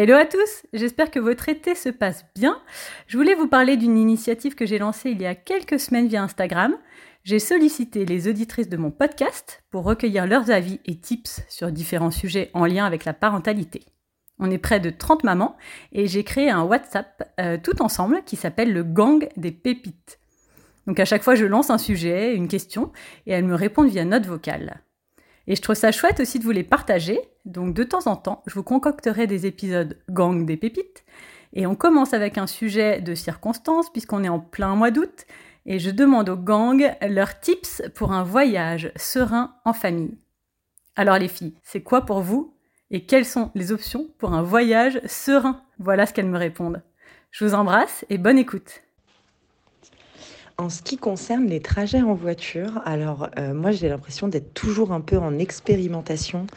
Hello à tous, j'espère que votre été se passe bien. Je voulais vous parler d'une initiative que j'ai lancée il y a quelques semaines via Instagram. J'ai sollicité les auditrices de mon podcast pour recueillir leurs avis et tips sur différents sujets en lien avec la parentalité. On est près de 30 mamans et j'ai créé un WhatsApp euh, tout ensemble qui s'appelle le Gang des Pépites. Donc à chaque fois je lance un sujet, une question et elles me répondent via note vocale. Et je trouve ça chouette aussi de vous les partager. Donc de temps en temps, je vous concocterai des épisodes gang des pépites. Et on commence avec un sujet de circonstance puisqu'on est en plein mois d'août. Et je demande aux gangs leurs tips pour un voyage serein en famille. Alors les filles, c'est quoi pour vous et quelles sont les options pour un voyage serein? Voilà ce qu'elles me répondent. Je vous embrasse et bonne écoute. En ce qui concerne les trajets en voiture, alors euh, moi j'ai l'impression d'être toujours un peu en expérimentation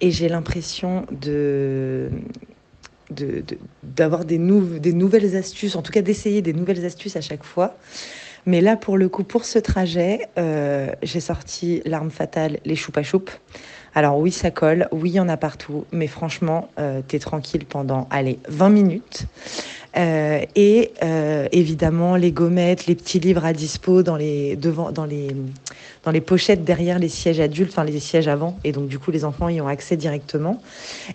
et j'ai l'impression d'avoir des, des nouvelles astuces, en tout cas d'essayer des nouvelles astuces à chaque fois. Mais là, pour le coup, pour ce trajet, euh, j'ai sorti l'arme fatale, les choupa choups. Alors oui, ça colle, oui, il y en a partout, mais franchement, euh, t'es tranquille pendant, allez, 20 minutes. Euh, et euh, évidemment les gommettes, les petits livres à dispo dans les devant dans les dans les pochettes derrière les sièges adultes, enfin les sièges avant, et donc du coup les enfants y ont accès directement.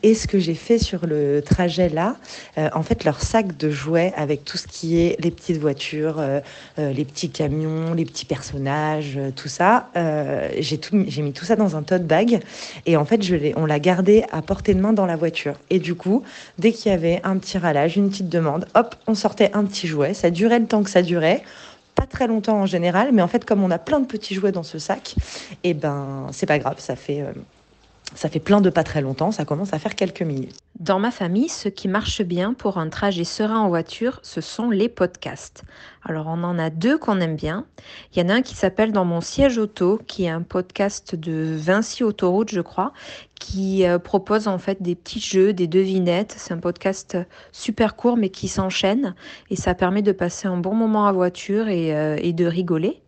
Et ce que j'ai fait sur le trajet là, euh, en fait leur sac de jouets avec tout ce qui est les petites voitures, les petits camions, les petits personnages, tout ça, j'ai j'ai mis tout ça dans un tote bag et en fait je on l'a gardé à portée de main dans la voiture. Et du coup dès qu'il y avait un petit ralage, une petite demande, hop, on sortait un petit jouet. Ça durait le temps que ça durait. Pas très longtemps en général, mais en fait, comme on a plein de petits jouets dans ce sac, et eh ben, c'est pas grave, ça fait, euh, ça fait plein de pas très longtemps, ça commence à faire quelques minutes. Dans ma famille, ce qui marche bien pour un trajet serein en voiture, ce sont les podcasts. Alors on en a deux qu'on aime bien. Il y en a un qui s'appelle Dans mon siège auto, qui est un podcast de Vinci Autoroute, je crois, qui euh, propose en fait des petits jeux, des devinettes. C'est un podcast super court mais qui s'enchaîne et ça permet de passer un bon moment à voiture et, euh, et de rigoler.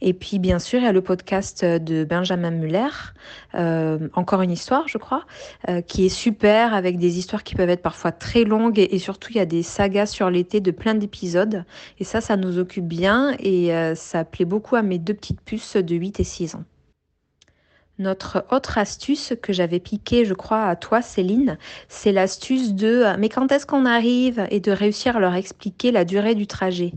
Et puis, bien sûr, il y a le podcast de Benjamin Muller, euh, Encore une histoire, je crois, euh, qui est super avec des histoires qui peuvent être parfois très longues et, surtout, il y a des sagas sur l'été de plein d'épisodes. Et ça, ça nous occupe bien et euh, ça plaît beaucoup à mes deux petites puces de 8 et 6 ans. Notre autre astuce que j'avais piquée, je crois, à toi, Céline, c'est l'astuce de mais quand est-ce qu'on arrive et de réussir à leur expliquer la durée du trajet?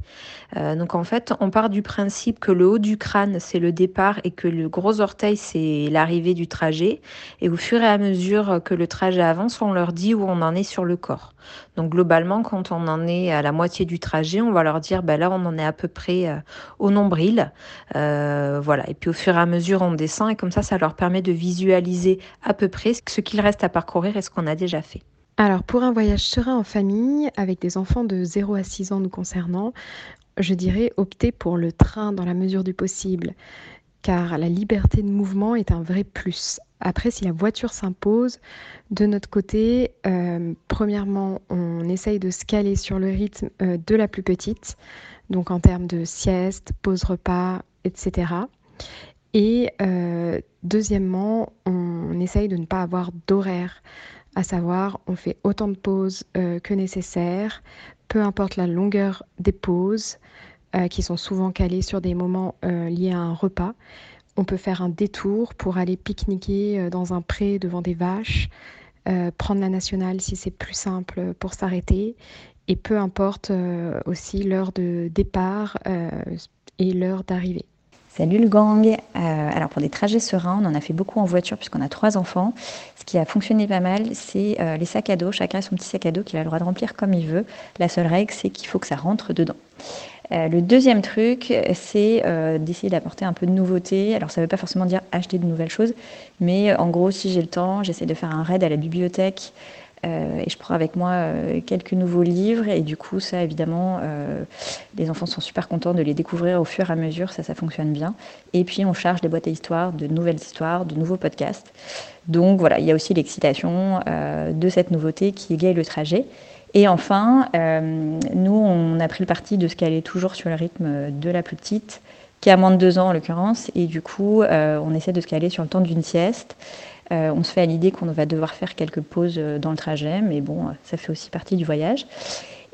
Euh, donc en fait, on part du principe que le haut du crâne, c'est le départ et que le gros orteil, c'est l'arrivée du trajet. Et au fur et à mesure que le trajet avance, on leur dit où on en est sur le corps. Donc globalement, quand on en est à la moitié du trajet, on va leur dire, ben là, on en est à peu près euh, au nombril. Euh, voilà. Et puis au fur et à mesure, on descend et comme ça, ça leur permet de visualiser à peu près ce qu'il reste à parcourir et ce qu'on a déjà fait. Alors pour un voyage serein en famille, avec des enfants de 0 à 6 ans nous concernant, je dirais opter pour le train dans la mesure du possible, car la liberté de mouvement est un vrai plus. Après, si la voiture s'impose, de notre côté, euh, premièrement, on essaye de se caler sur le rythme euh, de la plus petite, donc en termes de sieste, pause repas, etc. Et euh, deuxièmement, on, essaye de ne pas avoir d'horaire, à savoir on fait autant de pauses que nécessaire, peu importe la longueur des pauses, euh, qui sont souvent calées sur des moments euh, liés à un repas. On peut faire un détour pour aller pique-niquer euh, dans un pré devant des vaches, prendre la nationale si c'est plus simple pour s'arrêter, et peu importe aussi l'heure de départ et l'heure d'arrivée. Salut le gang. alors pour des trajets sereins, on en a fait beaucoup en voiture puisqu'on a trois enfants. Ce qui a fonctionné pas mal, c'est les sacs à dos. Chacun a son petit sac à dos qu'il a le droit de remplir comme il veut. La seule règle, c'est qu'il faut que ça rentre dedans. Euh, le deuxième truc, c'est euh, d'essayer d'apporter un peu de nouveauté. Alors ça ne veut pas forcément dire acheter de nouvelles choses, mais euh, en gros, si j'ai le temps, j'essaie de faire un raid à la bibliothèque et je prends avec moi quelques nouveaux livres. Et du coup, ça, évidemment, les enfants sont super contents de les découvrir au fur et à mesure. Ça, ça fonctionne bien. Et puis, on charge des boîtes à histoires, de nouvelles histoires, de nouveaux podcasts. Donc voilà, il y a aussi l'excitation de cette nouveauté qui égaye le trajet. Et enfin, euh, nous, on a pris le parti de se caler toujours sur le rythme de la plus petite, qui a moins de deux ans en l'occurrence, et du coup, euh, on essaie de se caler sur le temps d'une sieste. On se fait à l'idée qu'on va devoir faire quelques pauses dans le trajet, mais bon, ça fait aussi partie du voyage.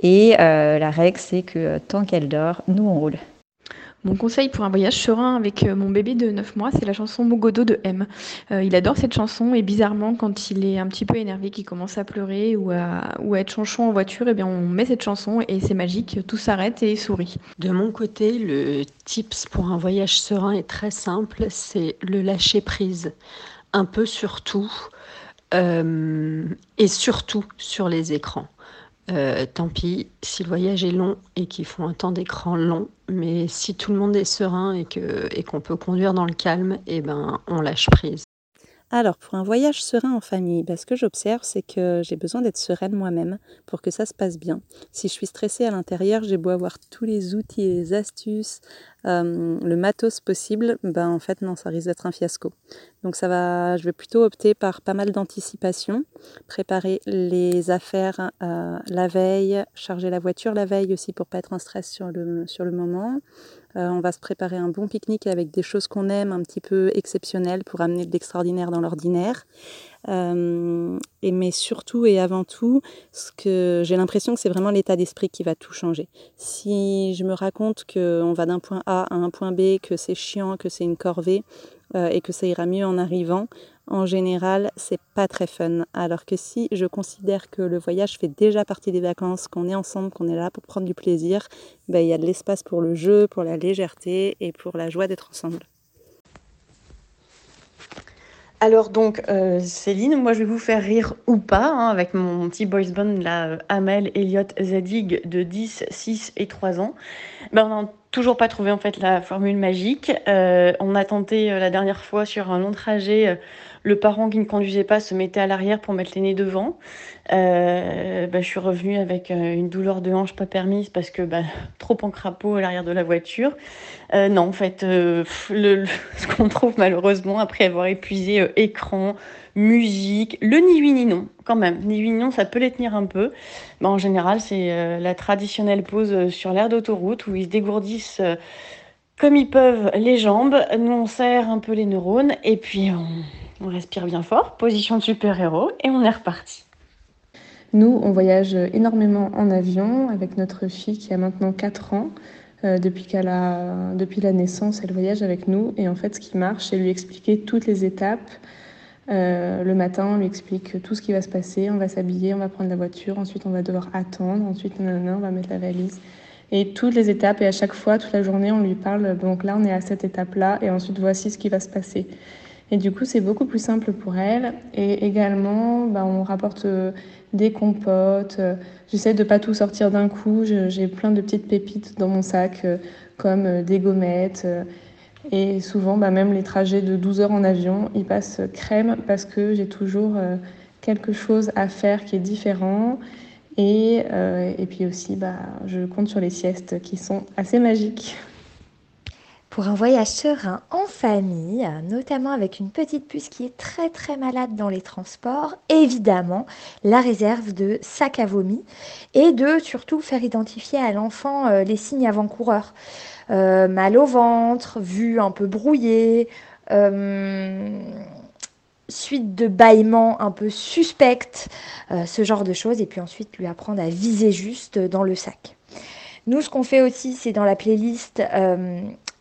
Et la règle, c'est que tant qu'elle dort, nous, on roule. Mon conseil pour un voyage serein avec euh, mon bébé de 9 mois, c'est la chanson Mogodo de M. Euh, il adore cette chanson et bizarrement, quand il est un petit peu énervé, qu'il commence à pleurer ou à, ou à être chanchon en voiture, eh bien on met cette chanson et c'est magique, tout s'arrête et il sourit. De mon côté, le tips pour un voyage serein est très simple, c'est le lâcher prise. Un peu sur tout euh, et surtout sur les écrans. Euh, tant pis si le voyage est long et qu'ils font un temps d'écran long, mais si tout le monde est serein et qu'on et qu'on peut conduire dans le calme, eh ben, on lâche prise. Alors, pour un voyage serein en famille, bah, ce que j'observe, c'est que j'ai besoin d'être sereine moi-même pour que ça se passe bien. Si je suis stressée à l'intérieur, j'ai beau avoir tous les outils et les astuces, euh, le matos possible, ben en fait non, ça risque d'être un fiasco. Donc ça va, je vais plutôt opter par pas mal d'anticipation, préparer les affaires euh, la veille, charger la voiture la veille aussi pour pas être en stress sur le, sur le moment. Euh, on va se préparer un bon pique-nique avec des choses qu'on aime, un petit peu exceptionnelles pour amener de l'extraordinaire dans l'ordinaire. Euh, et mais surtout et avant tout, ce que j'ai l'impression que c'est vraiment l'état d'esprit qui va tout changer. Si je me raconte qu'on va d'un point A à un point B, que c'est chiant, que c'est une corvée euh, et que ça ira mieux en arrivant, en général, c'est pas très fun. Alors que si je considère que le voyage fait déjà partie des vacances, qu'on est ensemble, qu'on est là pour prendre du plaisir, ben, il y a de l'espace pour le jeu, pour la légèreté et pour la joie d'être ensemble. Alors donc euh, Céline, moi je vais vous faire rire ou pas hein, avec mon petit boys band là, Amel, Elliot, Zadig de 10, 6 et 3 ans. Ben, on n'a toujours pas trouvé en fait la formule magique. Euh, on a tenté la dernière fois sur un long trajet le parent qui ne conduisait pas se mettait à l'arrière pour mettre les nez devant. Euh, bah, je suis revenue avec euh, une douleur de hanche pas permise parce que bah, trop en crapaud à l'arrière de la voiture. Euh, non, en fait, le, ce qu'on trouve malheureusement après avoir épuisé écran, musique, le ni oui ni non, quand même. Ni oui ni non, ça peut les tenir un peu. Bah, en général, c'est la traditionnelle pause sur l'air d'autoroute où ils se dégourdissent comme ils peuvent les jambes. Nous, on serre un peu les neurones et puis on respire bien fort, position de super-héros, et on est reparti. Nous, on voyage énormément en avion avec notre fille qui a maintenant 4 ans. Euh, depuis, qu'elle a, depuis la naissance, elle voyage avec nous. Et en fait, ce qui marche, c'est lui expliquer toutes les étapes. Euh, le matin, on lui explique tout ce qui va se passer. On va s'habiller, on va prendre la voiture. Ensuite, on va devoir attendre. Ensuite, on va mettre la valise. Et toutes les étapes. Et à chaque fois, toute la journée, on lui parle. Donc là, on est à cette étape-là. Et ensuite, voici ce qui va se passer. Et du coup, c'est beaucoup plus simple pour elle. Et également, bah, on rapporte euh, des compotes. J'essaie de pas tout sortir d'un coup. J'ai plein de petites pépites dans mon sac, euh, comme des gommettes. Et souvent, bah, même les trajets de 12 heures en avion, ils passent crème parce que j'ai toujours quelque chose à faire qui est différent. Et, et puis aussi, bah, je compte sur les siestes qui sont assez magiques. Pour un voyage serein en famille, notamment avec une petite puce qui est très très malade dans les transports, évidemment la réserve de sac à vomi et de surtout faire identifier à l'enfant euh, les signes avant-coureurs. Euh, mal au ventre, vue un peu brouillée, euh, suite de bâillements un peu suspectes, ce genre de choses, et puis ensuite lui apprendre à viser juste dans le sac. Nous, ce qu'on fait aussi, c'est dans la playlist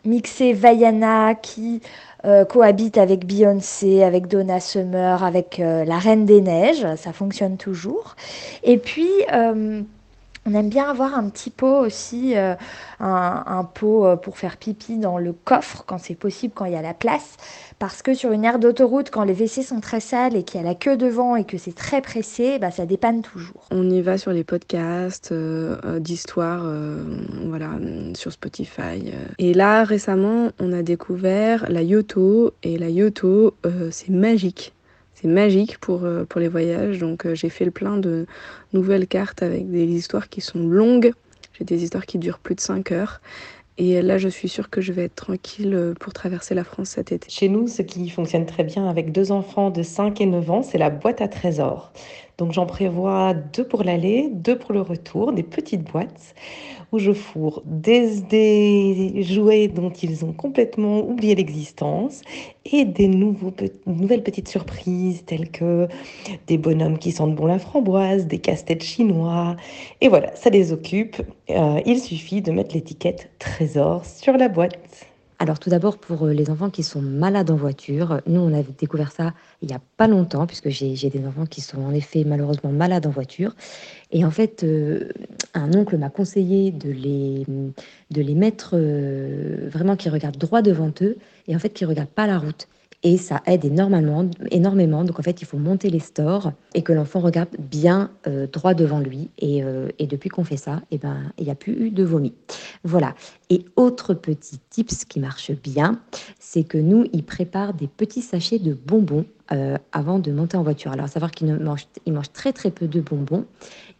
mixer Vaiana qui euh, cohabite avec Beyoncé, avec Donna Summer, avec euh, la Reine des Neiges, ça fonctionne toujours. Et puis, euh, on aime bien avoir un petit pot aussi, un, un, pot pour faire pipi dans le coffre quand c'est possible, quand il y a la place. Parce que sur une aire d'autoroute, quand les WC sont très sales et qu'il y a la queue devant et que c'est très pressé, bah, ça dépanne toujours. On y va sur les podcasts euh, euh, d'histoire, euh, voilà, sur Spotify. Et là, récemment, on a découvert la Yoto. Et la Yoto, c'est magique. Magique pour, pour les voyages. Donc, j'ai fait le plein de nouvelles cartes avec des histoires qui sont longues. J'ai des histoires qui durent plus de 5 heures. Et là, je suis sûre que je vais être tranquille euh, pour traverser la France cet été. Chez nous, ce qui fonctionne très bien avec deux enfants de 5 et 9 ans, c'est la boîte à trésors. Donc j'en prévois deux pour l'aller, deux pour le retour, des petites boîtes où je fourre des, des jouets dont ils ont complètement oublié l'existence et des nouveaux, nouvelles petites surprises telles que des bonhommes qui sentent bon la framboise, des casse-têtes chinois. Et voilà, ça les occupe. Euh, il suffit de mettre l'étiquette trésor sur la boîte. Alors tout d'abord pour euh, les enfants qui sont malades en voiture, nous on a découvert ça il n'y a pas longtemps puisque j'ai des enfants qui sont en effet malheureusement malades en voiture. Et en fait, euh, un oncle m'a conseillé de les, de les mettre euh, vraiment qui regardent droit devant eux et en fait qui regardent pas la route et ça aide énormément, énormément. Donc en fait, il faut monter les stores et que l'enfant regarde bien euh, droit devant lui. Et, euh, et depuis qu'on fait ça, eh ben, il n'y a plus eu de vomi. Voilà. Et autre petit tips qui marche bien, c'est que nous, il prépare des petits sachets de bonbons euh, avant de monter en voiture. Alors, à savoir qu'il mange, il mange très très peu de bonbons.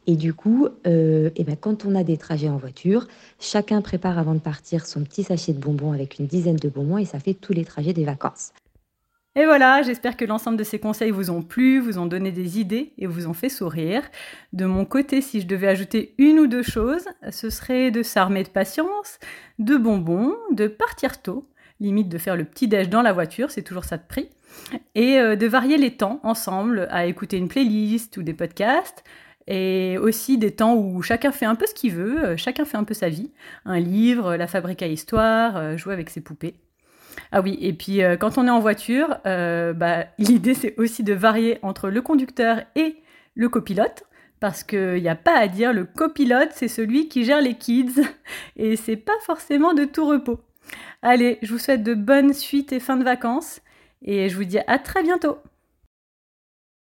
Et du coup, eh ben, quand on a des trajets en voiture, chacun prépare avant de partir son petit sachet de bonbons avec une dizaine de bonbons et ça fait tous les trajets des vacances. Et voilà, j'espère que l'ensemble de ces conseils vous ont plu, vous ont donné des idées et vous ont fait sourire. De mon côté, si je devais ajouter une ou deux choses, ce serait de s'armer de patience, de bonbons, de partir tôt, limite de faire le petit déj dans la voiture, c'est toujours ça de prix, et euh, de varier les temps ensemble à écouter une playlist ou des podcasts, et aussi des temps où chacun fait un peu ce qu'il veut, euh, chacun fait un peu sa vie, un livre, la fabrique à histoire, euh, jouer avec ses poupées. Ah oui, et puis euh, quand on est en voiture, euh, bah, l'idée c'est aussi de varier entre le conducteur et le copilote. Parce qu'il n'y a pas à dire, le copilote, c'est celui qui gère les kids. Et c'est pas forcément de tout repos. Allez, je vous souhaite de bonnes suites et fins de vacances. Et je vous dis à très bientôt